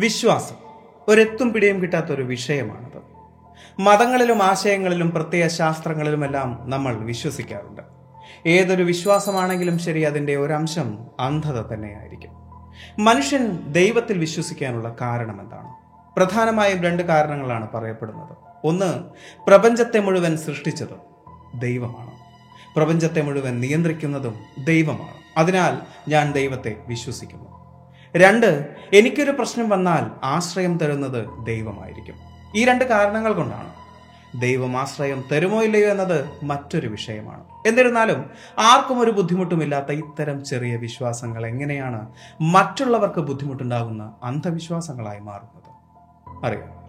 വിശ്വാസം ഒരെത്തും പിടിയും കിട്ടാത്തൊരു വിഷയമാണത്. മതങ്ങളിലും ആശയങ്ങളിലും പ്രത്യയ ശാസ്ത്രങ്ങളിലുമെല്ലാം നമ്മൾ വിശ്വസിക്കാറുണ്ട്. ഏതൊരു വിശ്വാസമാണെങ്കിലും ശരി അതിന്റെ ഒരംശം അന്ധത തന്നെയായിരിക്കും. മനുഷ്യൻ ദൈവത്തിൽ വിശ്വസിക്കാനുള്ള കാരണം എന്താണ്? പ്രധാനമായും രണ്ട് കാരണങ്ങളാണ് പറയപ്പെടുന്നത്. ഒന്ന് പ്രപഞ്ചത്തെ മുഴുവൻ സൃഷ്ടിച്ചത് ദൈവമാണ്. പ്രപഞ്ചത്തെ മുഴുവൻ നിയന്ത്രിക്കുന്നതും ദൈവമാണ്. അതിനാൽ ഞാൻ ദൈവത്തെ വിശ്വസിക്കുന്നു. രണ്ട് എനിക്കൊരു പ്രശ്നം വന്നാൽ ആശ്രയം തരുന്നത് ദൈവമായിരിക്കും. ഈ രണ്ട് കാരണങ്ങൾ കൊണ്ടാണ്. ദൈവം ആശ്രയം തരുമോ ഇല്ലയോ എന്നത് മറ്റൊരു വിഷയമാണ്. എന്നിരുന്നാലും ആർക്കും ഒരു ബുദ്ധിമുട്ടുമില്ലാത്ത ഇത്തരം ചെറിയ വിശ്വാസങ്ങൾ എങ്ങനെയാണ് മറ്റുള്ളവർക്ക് ബുദ്ധിമുട്ടുണ്ടാകുന്ന അന്ധവിശ്വാസങ്ങളായി മാറുന്നത്? അറിയാം.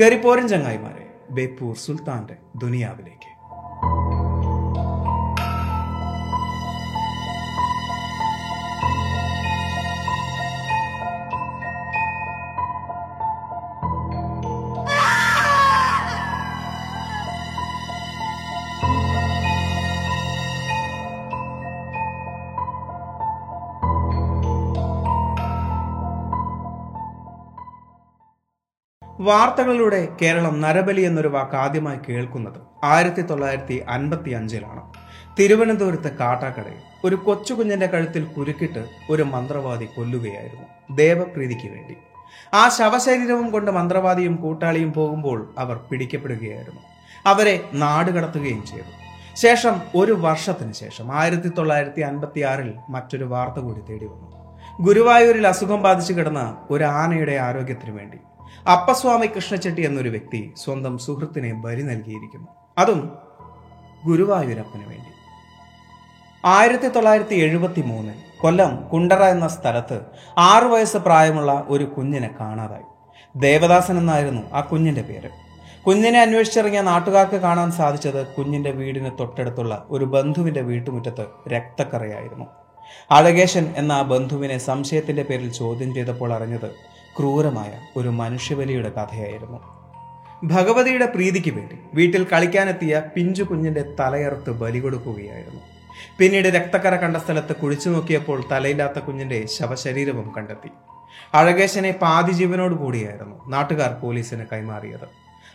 കയറിപ്പോരൻ ചങ്ങായിമാരെ ബേപ്പൂർ സുൽത്താന്റെ ദുനിയാവിലേക്ക്. വാർത്തകളിലൂടെ കേരളം നരബലി എന്നൊരു വാക്ക് ആദ്യമായി കേൾക്കുന്നത് ആയിരത്തി തൊള്ളായിരത്തി അൻപത്തി അഞ്ചിലാണ് തിരുവനന്തപുരത്തെ കാട്ടാക്കടയിൽ ഒരു കൊച്ചുകുഞ്ഞിന്റെ കഴുത്തിൽ കുരുക്കിട്ട് ഒരു മന്ത്രവാദി കൊല്ലുകയായിരുന്നു. ദേവപ്രീതിക്ക് വേണ്ടി. ആ ശവശരീരവും കൊണ്ട് മന്ത്രവാദിയും കൂട്ടാളിയും പോകുമ്പോൾ അവർ പിടിക്കപ്പെടുകയായിരുന്നു. അവരെ നാടുകടത്തുകയും ചെയ്തു. ശേഷം ഒരു വർഷത്തിന് ശേഷം ആയിരത്തി തൊള്ളായിരത്തി അൻപത്തി ആറിൽ മറ്റൊരു വാർത്ത കൂടി തേടി വന്നു. ഗുരുവായൂരിൽ അസുഖം ബാധിച്ചു കിടന്ന ഒരു ആനയുടെ ആരോഗ്യത്തിനു വേണ്ടി. അപ്പസ്വാമി കൃഷ്ണച്ചെട്ടി എന്നൊരു വ്യക്തി സ്വന്തം സുഹൃത്തിനെ ബലി നൽകിയിരിക്കുന്നു. അതും ഗുരുവായൂരപ്പന് വേണ്ടി. ആയിരത്തി തൊള്ളായിരത്തി എഴുപത്തി മൂന്നിൽ കൊല്ലം കുണ്ടറ എന്ന സ്ഥലത്ത് ആറു വയസ്സ് പ്രായമുള്ള ഒരു കുഞ്ഞിനെ കാണാതായി. ദേവദാസൻ എന്നായിരുന്നു ആ കുഞ്ഞിന്റെ പേര്. കുഞ്ഞിനെ അന്വേഷിച്ചിറങ്ങിയ നാട്ടുകാർക്ക് കാണാൻ സാധിച്ചത് കുഞ്ഞിന്റെ വീടിന് തൊട്ടടുത്തുള്ള ഒരു ബന്ധുവിന്റെ വീട്ടുമുറ്റത്ത് രക്തക്കറയായിരുന്നു. അഴകേശൻ എന്ന ആ ബന്ധുവിനെ സംശയത്തിന്റെ പേരിൽ ചോദ്യം ചെയ്തപ്പോൾ അറിഞ്ഞത് ക്രൂരമായ ഒരു മനുഷ്യബലിയുടെ കഥയായിരുന്നു. ഭഗവതിയുടെ പ്രീതിക്ക് വേണ്ടി വീട്ടിൽ കളിക്കാനെത്തിയ പിഞ്ചു കുഞ്ഞിന്റെ തലയറുത്ത് ബലി കൊടുക്കുകയായിരുന്നു. പിന്നീട് രക്തക്കര കണ്ട സ്ഥലത്ത് കുഴിച്ചു നോക്കിയപ്പോൾ തലയില്ലാത്ത കുഞ്ഞിന്റെ ശവശരീരവും കണ്ടെത്തി. അഴകേശനെ പാതി ജീവനോട് കൂടിയായിരുന്നു നാട്ടുകാർ പോലീസിന് കൈമാറിയത്.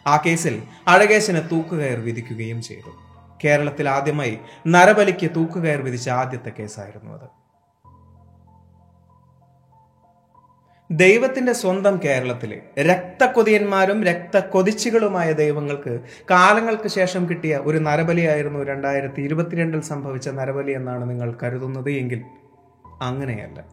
ആ കേസിൽ അഴകേശന് തൂക്കുകയർ വിധിക്കുകയും ചെയ്തു. കേരളത്തിൽ ആദ്യമായി നരബലിക്ക് തൂക്കുകയർ വിധിച്ച ആദ്യത്തെ കേസായിരുന്നു അത്. ദൈവത്തിന്റെ സ്വന്തം കേരളത്തിലെ രക്തക്കൊതിയന്മാരും രക്തക്കൊതിച്ചുകളുമായ ദൈവങ്ങൾക്ക് കാലങ്ങൾക്ക് ശേഷം കിട്ടിയ ഒരു നരബലിയായിരുന്നു രണ്ടായിരത്തി ഇരുപത്തിരണ്ടിൽ സംഭവിച്ച നരബലി എന്നാണ് നിങ്ങൾ കരുതുന്നത് എങ്കിൽ അങ്ങനെയല്ല.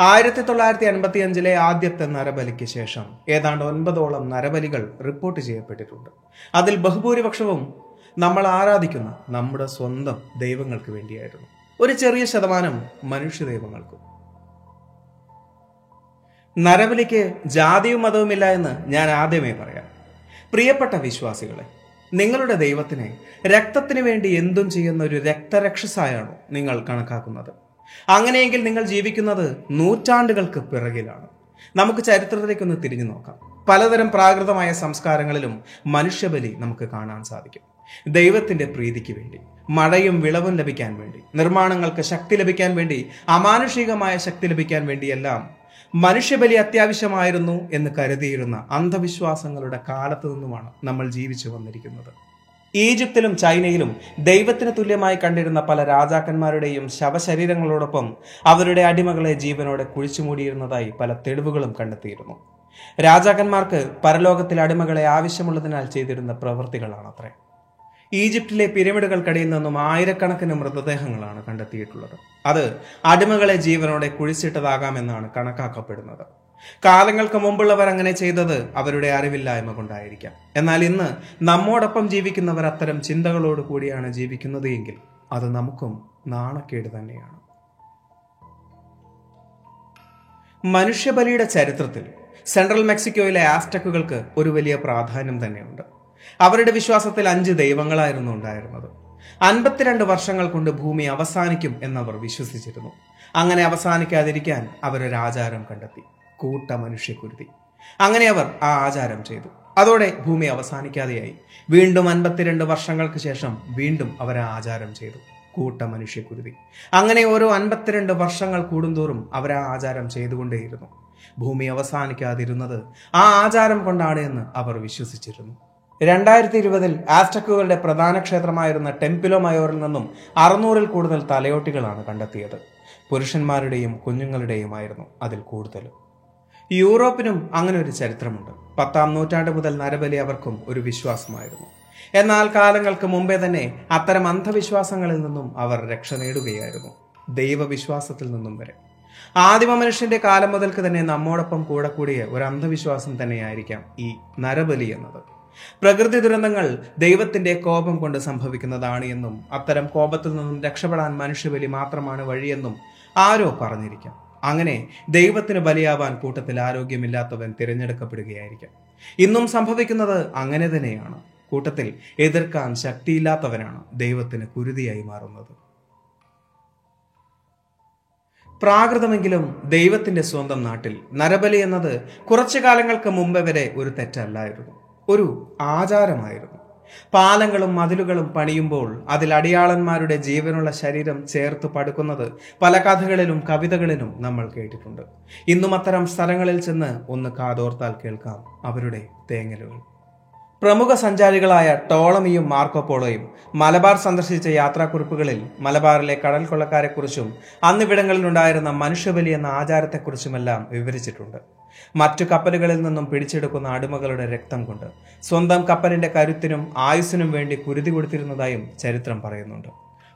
ആയിരത്തി തൊള്ളായിരത്തി അൻപത്തി അഞ്ചിലെ ആദ്യത്തെ നരബലിക്ക് ശേഷം ഏതാണ്ട് ഒൻപതോളം നരബലികൾ റിപ്പോർട്ട് ചെയ്യപ്പെട്ടിട്ടുണ്ട്. അതിൽ ബഹുഭൂരിപക്ഷവും നമ്മൾ ആരാധിക്കുന്ന നമ്മുടെ സ്വന്തം ദൈവങ്ങൾക്ക് വേണ്ടിയായിരുന്നു. ഒരു ചെറിയ ശതമാനം മനുഷ്യ ദൈവങ്ങൾക്കും നരബലിക്ക് ജാതിയും മതവുമില്ല എന്ന് ഞാൻ ആദ്യമേ പറയാം. പ്രിയപ്പെട്ട വിശ്വാസികളെ നിങ്ങളുടെ ദൈവത്തിനെ രക്തത്തിന് വേണ്ടി എന്തും ചെയ്യുന്ന ഒരു രക്തരക്ഷസായാണോ നിങ്ങൾ കണക്കാക്കുന്നത്? അങ്ങനെയെങ്കിൽ നിങ്ങൾ ജീവിക്കുന്നത് നൂറ്റാണ്ടുകൾക്ക് പിറകിലാണ്. നമുക്ക് ചരിത്രത്തിലേക്കൊന്ന് തിരിഞ്ഞു നോക്കാം. പലതരം പ്രാകൃതമായ സംസ്കാരങ്ങളിലും മനുഷ്യബലി നമുക്ക് കാണാൻ സാധിക്കും. ദൈവത്തിന്റെ പ്രീതിക്ക് വേണ്ടി മഴയും വിളവും ലഭിക്കാൻ വേണ്ടി നിർമ്മാണങ്ങൾക്ക് ശക്തി ലഭിക്കാൻ വേണ്ടി അമാനുഷികമായ ശക്തി ലഭിക്കാൻ വേണ്ടിയെല്ലാം മനുഷ്യബലി അത്യാവശ്യമായിരുന്നു എന്ന് കരുതിയിരുന്ന അന്ധവിശ്വാസങ്ങളുടെ കാലത്ത് നിന്നുമാണ് നമ്മൾ ജീവിച്ചു വന്നിരിക്കുന്നത്. ഈജിപ്തിലും ചൈനയിലും ദൈവത്തിന് തുല്യമായി കണ്ടിരുന്ന പല രാജാക്കന്മാരുടെയും ശവശരീരങ്ങളോടൊപ്പം അവരുടെ അടിമകളെ ജീവനോടെ കുഴിച്ചുമൂടിയിരുന്നതായി പല തെളിവുകളും കണ്ടെത്തിയിരുന്നു. രാജാക്കന്മാർക്ക് പരലോകത്തിൽ അടിമകളെ ആവശ്യമുള്ളതിനാൽ ചെയ്തിരുന്ന പ്രവൃത്തികളാണത്രേ. ഈജിപ്തിലെ പിരമിഡുകൾക്കടിയിൽ നിന്നും ആയിരക്കണക്കിന് മൃതദേഹങ്ങളാണ് കണ്ടെത്തിയിട്ടുള്ളത്. അത് അടിമകളെ ജീവനോടെ കുഴിച്ചിട്ടതാകാമെന്നാണ് കണക്കാക്കപ്പെടുന്നത്. കാലങ്ങൾക്ക് മുമ്പുള്ളവർ അങ്ങനെ ചെയ്തത് അവരുടെ അറിവില്ലായ്മ കൊണ്ടായിരിക്കാം. എന്നാൽ ഇന്ന് നമ്മോടൊപ്പം ജീവിക്കുന്നവർ അത്തരം ചിന്തകളോട് കൂടിയാണ് ജീവിക്കുന്നത് എങ്കിൽ അത് നമുക്കും നാണക്കേട് തന്നെയാണ്. മനുഷ്യബലിയുടെ ചരിത്രത്തിൽ സെൻട്രൽ മെക്സിക്കോയിലെ ആസ്റ്റക്കുകൾക്ക് ഒരു വലിയ പ്രാധാന്യം തന്നെയുണ്ട്. അവരുടെ വിശ്വാസത്തിൽ അഞ്ച് ദൈവങ്ങളായിരുന്നു ഉണ്ടായിരുന്നത്. അൻപത്തിരണ്ട് വർഷങ്ങൾ കൊണ്ട് ഭൂമി അവസാനിക്കും എന്നവർ വിശ്വസിച്ചിരുന്നു. അങ്ങനെ അവസാനിക്കാതിരിക്കാൻ അവരൊരു ആചാരം കണ്ടെത്തി. കൂട്ട മനുഷ്യക്കുരുതി. അങ്ങനെ അവർ ആ ആചാരം ചെയ്തു. അതോടെ ഭൂമി അവസാനിക്കാതെയായി. വീണ്ടും അൻപത്തിരണ്ട് വർഷങ്ങൾക്ക് ശേഷം വീണ്ടും അവർ ആ ആചാരം ചെയ്തു. കൂട്ട മനുഷ്യക്കുരുതി. അങ്ങനെ ഓരോ അൻപത്തിരണ്ട് വർഷങ്ങൾ കൂടുന്തോറും അവർ ആ ആചാരം ചെയ്തുകൊണ്ടേയിരുന്നു. ഭൂമി അവസാനിക്കാതിരുന്നത് ആ ആചാരം കൊണ്ടാണ് എന്ന് അവർ വിശ്വസിച്ചിരുന്നു. രണ്ടായിരത്തി ഇരുപതിൽ ആസ്റ്റക്കുകളുടെ പ്രധാന ക്ഷേത്രമായിരുന്ന ടെമ്പിലോ മയോറിൽ നിന്നും അറുന്നൂറിൽ കൂടുതൽ തലയോട്ടികളാണ് കണ്ടെത്തിയത്. പുരുഷന്മാരുടെയും കുഞ്ഞുങ്ങളുടെയുമായിരുന്നു അതിൽ കൂടുതൽ. യൂറോപ്പിനും അങ്ങനെ ഒരു ചരിത്രമുണ്ട്. പത്താം നൂറ്റാണ്ട് മുതൽ നരബലി അവർക്കും ഒരു വിശ്വാസമായിരുന്നു. എന്നാൽ കാലങ്ങൾക്ക് മുമ്പേ തന്നെ അത്തരം അന്ധവിശ്വാസങ്ങളിൽ നിന്നും അവർ രക്ഷ നേടുകയായിരുന്നു. ദൈവവിശ്വാസത്തിൽ നിന്നും വരെ. ആദിമ മനുഷ്യന്റെ കാലം മുതൽക്ക് തന്നെ നമ്മോടൊപ്പം കൂടെ കൂടിയ ഒരു അന്ധവിശ്വാസം തന്നെയായിരിക്കാം ഈ നരബലി എന്നത്. പ്രകൃതി ദുരന്തങ്ങൾ ദൈവത്തിന്റെ കോപം കൊണ്ട് സംഭവിക്കുന്നതാണ് എന്നും അത്തരം കോപത്തിൽ നിന്നും രക്ഷപ്പെടാൻ മനുഷ്യബലി മാത്രമാണ് വഴിയെന്നും ആരോ പറഞ്ഞിരിക്കാം. അങ്ങനെ ദൈവത്തിന് ബലിയാവാൻ കൂട്ടത്തിൽ ആരോഗ്യമില്ലാത്തവൻ തിരഞ്ഞെടുക്കപ്പെടുകയായിരിക്കാം. ഇന്നും സംഭവിക്കുന്നത് അങ്ങനെ തന്നെയാണ്. കൂട്ടത്തിൽ എതിർക്കാൻ ശക്തിയില്ലാത്തവനാണ് ദൈവത്തിന് കുരുതിയായി മാറുന്നത്. പ്രാകൃതമെങ്കിലും ദൈവത്തിന്റെ സ്വന്തം നാട്ടിൽ നരബലി എന്നത് കുറച്ചു കാലങ്ങൾക്ക് മുമ്പ് വരെ ഒരു തെറ്റല്ലായിരുന്നു. ഒരു ആചാരമായിരുന്നു. പാലങ്ങളും മതിലുകളും പണിയുമ്പോൾ അതിൽ അടിയാളന്മാരുടെ ജീവനുള്ള ശരീരം ചേർത്ത് പടുക്കുന്നത് പല കഥകളിലും കവിതകളിലും നമ്മൾ കേട്ടിട്ടുണ്ട്. ഇന്നും അത്തരം സ്ഥലങ്ങളിൽ ചെന്ന് ഒന്ന് കാതോർത്താൽ കേൾക്കാം അവരുടെ തേങ്ങലുകൾ. പ്രമുഖ സഞ്ചാരികളായ ടോളമിയും മാർക്കോപോളോയും മലബാർ സന്ദർശിച്ച യാത്രാക്കുറിപ്പുകളിൽ മലബാറിലെ കടൽ കൊള്ളക്കാരെക്കുറിച്ചും അന്നിവിടങ്ങളിലുണ്ടായിരുന്ന മനുഷ്യബലി എന്ന ആചാരത്തെക്കുറിച്ചുമെല്ലാം വിവരിച്ചിട്ടുണ്ട്. മറ്റു കപ്പലുകളിൽ നിന്നും പിടിച്ചെടുക്കുന്ന അടിമകളുടെ രക്തം കൊണ്ട് സ്വന്തം കപ്പലിന്റെ കരുത്തിനും ആയുസ്സിനും വേണ്ടി കുരുതി കൊടുത്തിരുന്നതായും ചരിത്രം പറയുന്നുണ്ട്.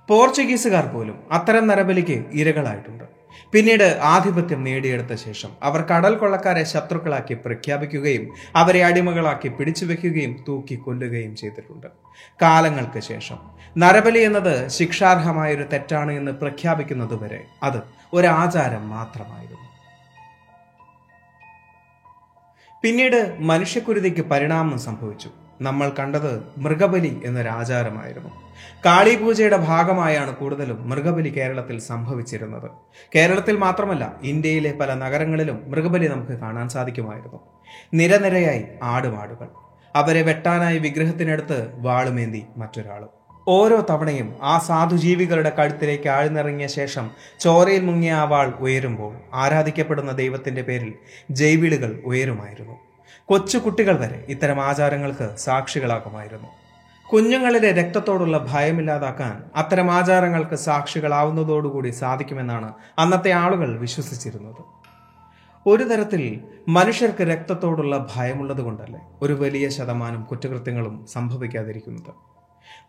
പോർച്ചുഗീസുകാർ പോലും അത്തരം നരബലിക്ക് ഇരകളായിട്ടുണ്ട്. പിന്നീട് ആധിപത്യം നേടിയെടുത്ത ശേഷം അവർ കടൽ കൊള്ളക്കാരെ ശത്രുക്കളാക്കി പ്രഖ്യാപിക്കുകയും അവരെ അടിമകളാക്കി പിടിച്ചു വയ്ക്കുകയും തൂക്കി കൊല്ലുകയും ചെയ്തിട്ടുണ്ട്. കാലങ്ങൾക്ക് ശേഷം നരബലി എന്നത് ശിക്ഷാർഹമായൊരു തെറ്റാണ് എന്ന് പ്രഖ്യാപിക്കുന്നതുവരെ അത് ഒരു ആചാരം മാത്രമായിരുന്നു. പിന്നീട് മനുഷ്യക്കുരുതിക്ക് പരിണാമം സംഭവിച്ചു. നമ്മൾ കണ്ടത് മൃഗബലി എന്നൊരു ആചാരമായിരുന്നു കാളിപൂജയുടെ ഭാഗമായാണ് കൂടുതലും മൃഗബലി കേരളത്തിൽ സംഭവിച്ചിരുന്നത്. കേരളത്തിൽ മാത്രമല്ല ഇന്ത്യയിലെ പല നഗരങ്ങളിലും മൃഗബലി നമുക്ക് കാണാൻ സാധിക്കുമായിരുന്നു. നിരനിരയായി ആടുമാടുകൾ. അവരെ വെട്ടാനായി വിഗ്രഹത്തിനടുത്ത് വാളുമേന്തി മറ്റൊരാളും. ഓരോ തവണയും ആ സാധുജീവികളുടെ കഴുത്തിലേക്ക് ആഴ്ന്നിറങ്ങിയ ശേഷം ചോരയിൽ മുങ്ങിയ ആ വാൾ ഉയരുമ്പോൾ ആരാധിക്കപ്പെടുന്ന ദൈവത്തിന്റെ പേരിൽ ജൈവിളികൾ ഉയരുമായിരുന്നു. കൊച്ചു കുട്ടികൾ വരെ ഇത്തരം ആചാരങ്ങൾക്ക് സാക്ഷികളാകുമായിരുന്നു. കുഞ്ഞുങ്ങളിലെ രക്തത്തോടുള്ള ഭയമില്ലാതാക്കാൻ അത്തരം ആചാരങ്ങൾക്ക് സാക്ഷികളാവുന്നതോടുകൂടി സാധിക്കുമെന്നാണ് അന്നത്തെ ആളുകൾ വിശ്വസിച്ചിരുന്നത്. ഒരു തരത്തിൽ മനുഷ്യർക്ക് രക്തത്തോടുള്ള ഭയമുള്ളത് കൊണ്ടല്ലേ ഒരു വലിയ ശതമാനം കുറ്റകൃത്യങ്ങളും സംഭവിക്കാതിരിക്കുന്നത്?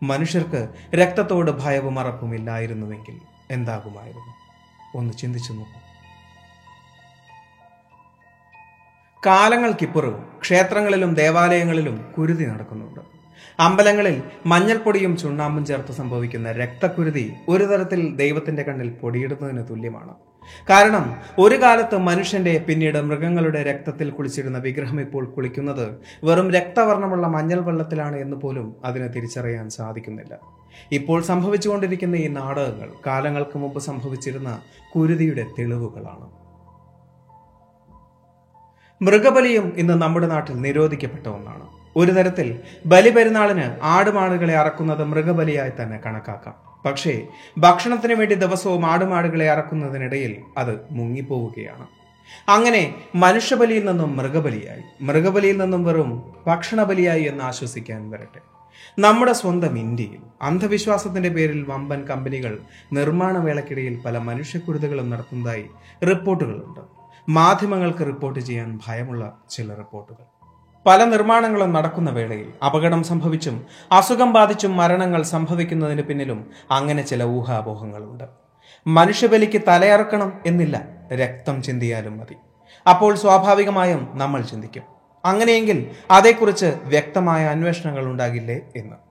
മനുഷ്യർക്ക് രക്തത്തോട് ഭയവും അറപ്പും ഇല്ലായിരുന്നുവെങ്കിൽ എന്താകുമായിരുന്നു? ഒന്ന് ചിന്തിച്ചു നോക്കൂ. കാലങ്ങൾക്കിപ്പുറവും ക്ഷേത്രങ്ങളിലും ദേവാലയങ്ങളിലും കുരുതി നടക്കുന്നുണ്ട്. അമ്പലങ്ങളിൽ മഞ്ഞൾപ്പൊടിയും ചുണ്ണാമ്പും ചേർത്ത് സംഭവിക്കുന്ന രക്തക്കുരുതി ഒരു തരത്തിൽ ദൈവത്തിന്റെ കണ്ണിൽ പൊടിയിടുന്നതിന് തുല്യമാണ്. കാരണം ഒരു കാലത്ത് മനുഷ്യന്റെ പിന്നീട് മൃഗങ്ങളുടെ രക്തത്തിൽ കുളിച്ചിരുന്ന വിഗ്രഹം ഇപ്പോൾ കുളിക്കുന്നത് വെറും രക്തവർണമുള്ള മഞ്ഞൾ വെള്ളത്തിലാണ് എന്ന് പോലും അതിനെ തിരിച്ചറിയാൻ സാധിക്കുന്നില്ല. ഇപ്പോൾ സംഭവിച്ചുകൊണ്ടിരിക്കുന്ന ഈ നാടകങ്ങൾ കാലങ്ങൾക്ക് മുമ്പ് സംഭവിച്ചിരുന്ന കുരുതിയുടെ തെളിവുകളാണ്. മൃഗബലിയും ഇന്ന് നമ്മുടെ നാട്ടിൽ നിരോധിക്കപ്പെട്ട ഒന്നാണ്. ഒരു തരത്തിൽ ബലിപെരുന്നാളിന് ആടുമാടുകളെ അറക്കുന്നത് മൃഗബലിയായി തന്നെ കണക്കാക്കാം. പക്ഷേ ഭക്ഷണത്തിന് വേണ്ടി ദിവസവും ആടുമാടുകളെ അറക്കുന്നതിനിടയിൽ അത് മുങ്ങിപ്പോവുകയാണ്. അങ്ങനെ മനുഷ്യബലിയിൽ നിന്നും മൃഗബലിയായി. മൃഗബലിയിൽ നിന്നും വെറും ഭക്ഷണബലിയായി എന്ന് ആശ്വസിക്കാൻ വരട്ടെ. നമ്മുടെ സ്വന്തം ഇന്ത്യയിൽ അന്ധവിശ്വാസത്തിന്റെ പേരിൽ വമ്പൻ കമ്പനികൾ നിർമ്മാണ വേളക്കിടയിൽ പല മനുഷ്യക്കുരുതകളും നടത്തുന്നതായി റിപ്പോർട്ടുകളുണ്ട്. മാധ്യമങ്ങൾക്ക് റിപ്പോർട്ട് ചെയ്യാൻ ഭയമുള്ള ചില റിപ്പോർട്ടുകൾ. പല നിർമ്മാണങ്ങളും നടക്കുന്ന വേളയിൽ അപകടം സംഭവിച്ചും അസുഖം ബാധിച്ചും മരണങ്ങൾ സംഭവിക്കുന്നതിന് പിന്നിലും അങ്ങനെ ചില ഊഹാപോഹങ്ങളുണ്ട്. മനുഷ്യബലിക്ക് തലയറക്കണം എന്നില്ല രക്തം ചിന്തിയാലും മതി. അപ്പോൾ സ്വാഭാവികമായും നമ്മൾ ചിന്തിക്കും. അങ്ങനെയെങ്കിൽ അതേക്കുറിച്ച് വ്യക്തമായ അന്വേഷണങ്ങൾ ഉണ്ടാകില്ലേ എന്ന്.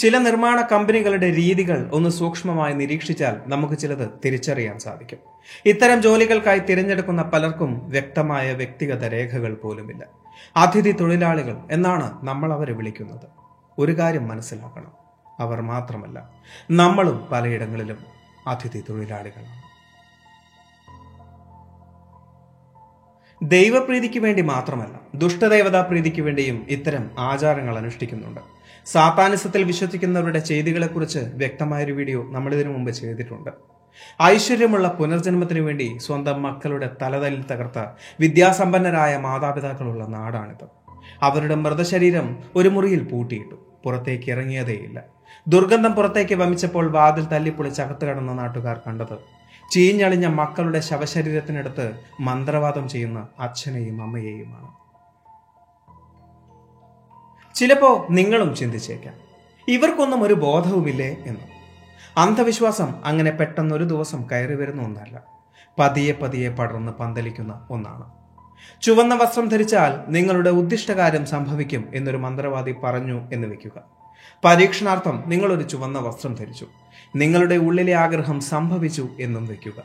ചില നിർമ്മാണ കമ്പനികളുടെ രീതികൾ ഒന്ന് സൂക്ഷ്മമായി നിരീക്ഷിച്ചാൽ നമുക്ക് ചിലത് തിരിച്ചറിയാൻ സാധിക്കും. ഇത്തരം ജോലികൾക്കായി തിരഞ്ഞെടുക്കുന്ന പലർക്കും വ്യക്തമായ വ്യക്തിഗത രേഖകൾ പോലുമില്ല. അതിഥി തൊഴിലാളികൾ എന്നാണ് നമ്മൾ അവരെ വിളിക്കുന്നത്. ഒരു കാര്യം മനസ്സിലാക്കണം. അവർ മാത്രമല്ല നമ്മളും പലയിടങ്ങളിലും അതിഥി തൊഴിലാളികളാണ്. ദൈവപ്രീതിക്ക് വേണ്ടി മാത്രമല്ല ദുഷ്ടദേവതാ പ്രീതിക്ക് വേണ്ടിയും ഇത്തരം ആചാരങ്ങൾ അനുഷ്ഠിക്കുന്നുണ്ട്. സാത്താനിസത്തിൽ വിശ്വസിക്കുന്നവരുടെ ചെയ്തികളെക്കുറിച്ച് വ്യക്തമായൊരു വീഡിയോ നമ്മൾ ഇതിനു മുമ്പ് ചെയ്തിട്ടുണ്ട്. ഐശ്വര്യമുള്ള പുനർജന്മത്തിനു വേണ്ടി സ്വന്തം മക്കളുടെ തലതലിൽ തകർത്ത വിദ്യാസമ്പന്നരായ മാതാപിതാക്കളുള്ള നാടാണിത്. അവരുടെ മൃതശരീരം ഒരു മുറിയിൽ പൂട്ടിയിട്ടു. പുറത്തേക്ക് ഇറങ്ങിയതേയില്ല ദുർഗന്ധം പുറത്തേക്ക് വമിച്ചപ്പോൾ വാതിൽ തല്ലിപ്പൊളിച്ച് അകത്ത് കടന്ന നാട്ടുകാർ കണ്ടത്. ചീഞ്ഞളിഞ്ഞ മക്കളുടെ ശവശരീരത്തിനടുത്ത് മന്ത്രവാദം ചെയ്യുന്ന അച്ഛനെയും അമ്മയെയുമാണ്. ചിലപ്പോ നിങ്ങളും ചിന്തിച്ചേക്കാം. ഇവർക്കൊന്നും ഒരു ബോധവുമില്ലേ എന്ന്. അന്ധവിശ്വാസം അങ്ങനെ പെട്ടെന്നൊരു ദിവസം കയറി വരുന്ന ഒന്നല്ല. പതിയെ പതിയെ പടർന്ന് പന്തലിക്കുന്ന ഒന്നാണ്. ചുവന്ന വസ്ത്രം ധരിച്ചാൽ നിങ്ങളുടെ ഉദ്ദിഷ്ടകാര്യം സംഭവിക്കും എന്നൊരു മന്ത്രവാദി പറഞ്ഞു എന്ന് വെക്കുക. പരീക്ഷണാർത്ഥം നിങ്ങളൊരു ചുവന്ന വസ്ത്രം ധരിച്ചു. നിങ്ങളുടെ ഉള്ളിലെ ആഗ്രഹം സംഭവിച്ചു എന്നും വെക്കുക.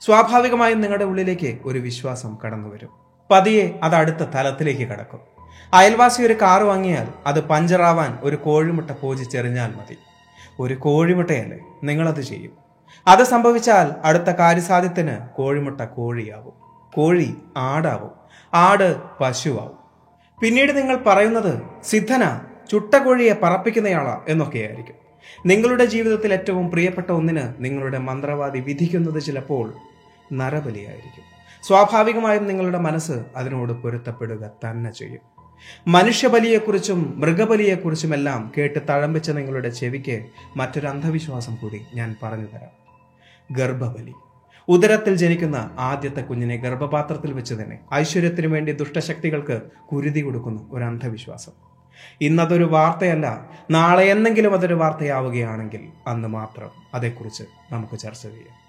സ്വാഭാവികമായും നിങ്ങളുടെ ഉള്ളിലേക്ക് ഒരു വിശ്വാസം കടന്നു വരും പതിയെ അത് അടുത്ത തലത്തിലേക്ക് കടക്കും. അയൽവാസി ഒരു കാറ് വാങ്ങിയാൽ അത് പഞ്ചറാവാൻ ഒരു കോഴിമുട്ട പൂജിച്ചെറിഞ്ഞാൽ മതി. ഒരു കോഴിമുട്ടയല്ലേ? നിങ്ങളത് ചെയ്യും. അത് സംഭവിച്ചാൽ അടുത്ത കാര്യസാധ്യത്തിന് കോഴിമുട്ട കോഴിയാവും. കോഴി ആടാവും. ആട് പശുവാവും. പിന്നീട് നിങ്ങൾ പറയുന്നത് സിദ്ധന ചുട്ട കോഴിയെ പറപ്പിക്കുന്നയാളാ എന്നൊക്കെയായിരിക്കും. നിങ്ങളുടെ ജീവിതത്തിൽ ഏറ്റവും പ്രിയപ്പെട്ട ഒന്നിന് നിങ്ങളുടെ മന്ത്രവാദി വിധിക്കുന്നത് ചിലപ്പോൾ നരബലിയായിരിക്കും. സ്വാഭാവികമായും നിങ്ങളുടെ മനസ്സ് അതിനോട് പൊരുത്തപ്പെടുക തന്നെ ചെയ്യും. മനുഷ്യബലിയെക്കുറിച്ചും മൃഗബലിയെക്കുറിച്ചുമെല്ലാം കേട്ട് തഴമ്പിച്ച നിങ്ങളുടെ ചെവിക്ക് മറ്റൊരു അന്ധവിശ്വാസം കൂടി ഞാൻ പറഞ്ഞു തരാം. ഗർഭബലി. ഉദരത്തിൽ ജനിക്കുന്ന ആദ്യത്തെ കുഞ്ഞിനെ ഗർഭപാത്രത്തിൽ വെച്ച് തന്നെ ഐശ്വര്യത്തിനു വേണ്ടി ദുഷ്ടശക്തികൾക്ക് കുരുതി കൊടുക്കുന്ന ഒരു അന്ധവിശ്വാസം. ഇന്നതൊരു വാർത്തയല്ല നാളെ എന്തെങ്കിലും അതൊരു വാർത്തയാവുകയാണെങ്കിൽ അന്ന് മാത്രം അതേക്കുറിച്ച് നമുക്ക് ചർച്ച ചെയ്യാം.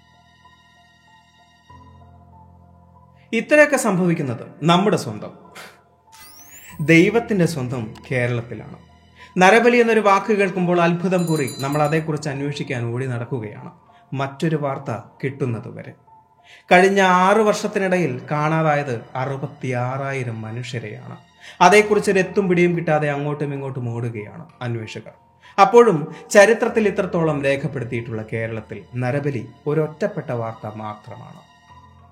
ഇത്രയൊക്കെ സംഭവിക്കുന്നത് നമ്മുടെ സ്വന്തം ദൈവത്തിന്റെ സ്വന്തം കേരളത്തിലാണ്. നരബലി എന്നൊരു വാക്ക് കേൾക്കുമ്പോൾ അത്ഭുതം കുറി നമ്മൾ അതേക്കുറിച്ച് അന്വേഷിക്കാൻ ഓടി നടക്കുകയാണ്. മറ്റൊരു വാർത്ത കിട്ടുന്നതുവരെ കഴിഞ്ഞ ആറ് വർഷത്തിനിടയിൽ കാണാതായത് അറുപത്തിയാറായിരം മനുഷ്യരെയാണ്. അതേക്കുറിച്ച് ഒരു എത്തും പിടിയും കിട്ടാതെ അങ്ങോട്ടും ഇങ്ങോട്ടും ഓടുകയാണ് അന്വേഷകർ. അപ്പോഴും ചരിത്രത്തിൽ ഇത്രത്തോളം രേഖപ്പെടുത്തിയിട്ടുള്ള കേരളത്തിൽ നരബലി ഒരൊറ്റപ്പെട്ട വാർത്ത മാത്രമാണ്.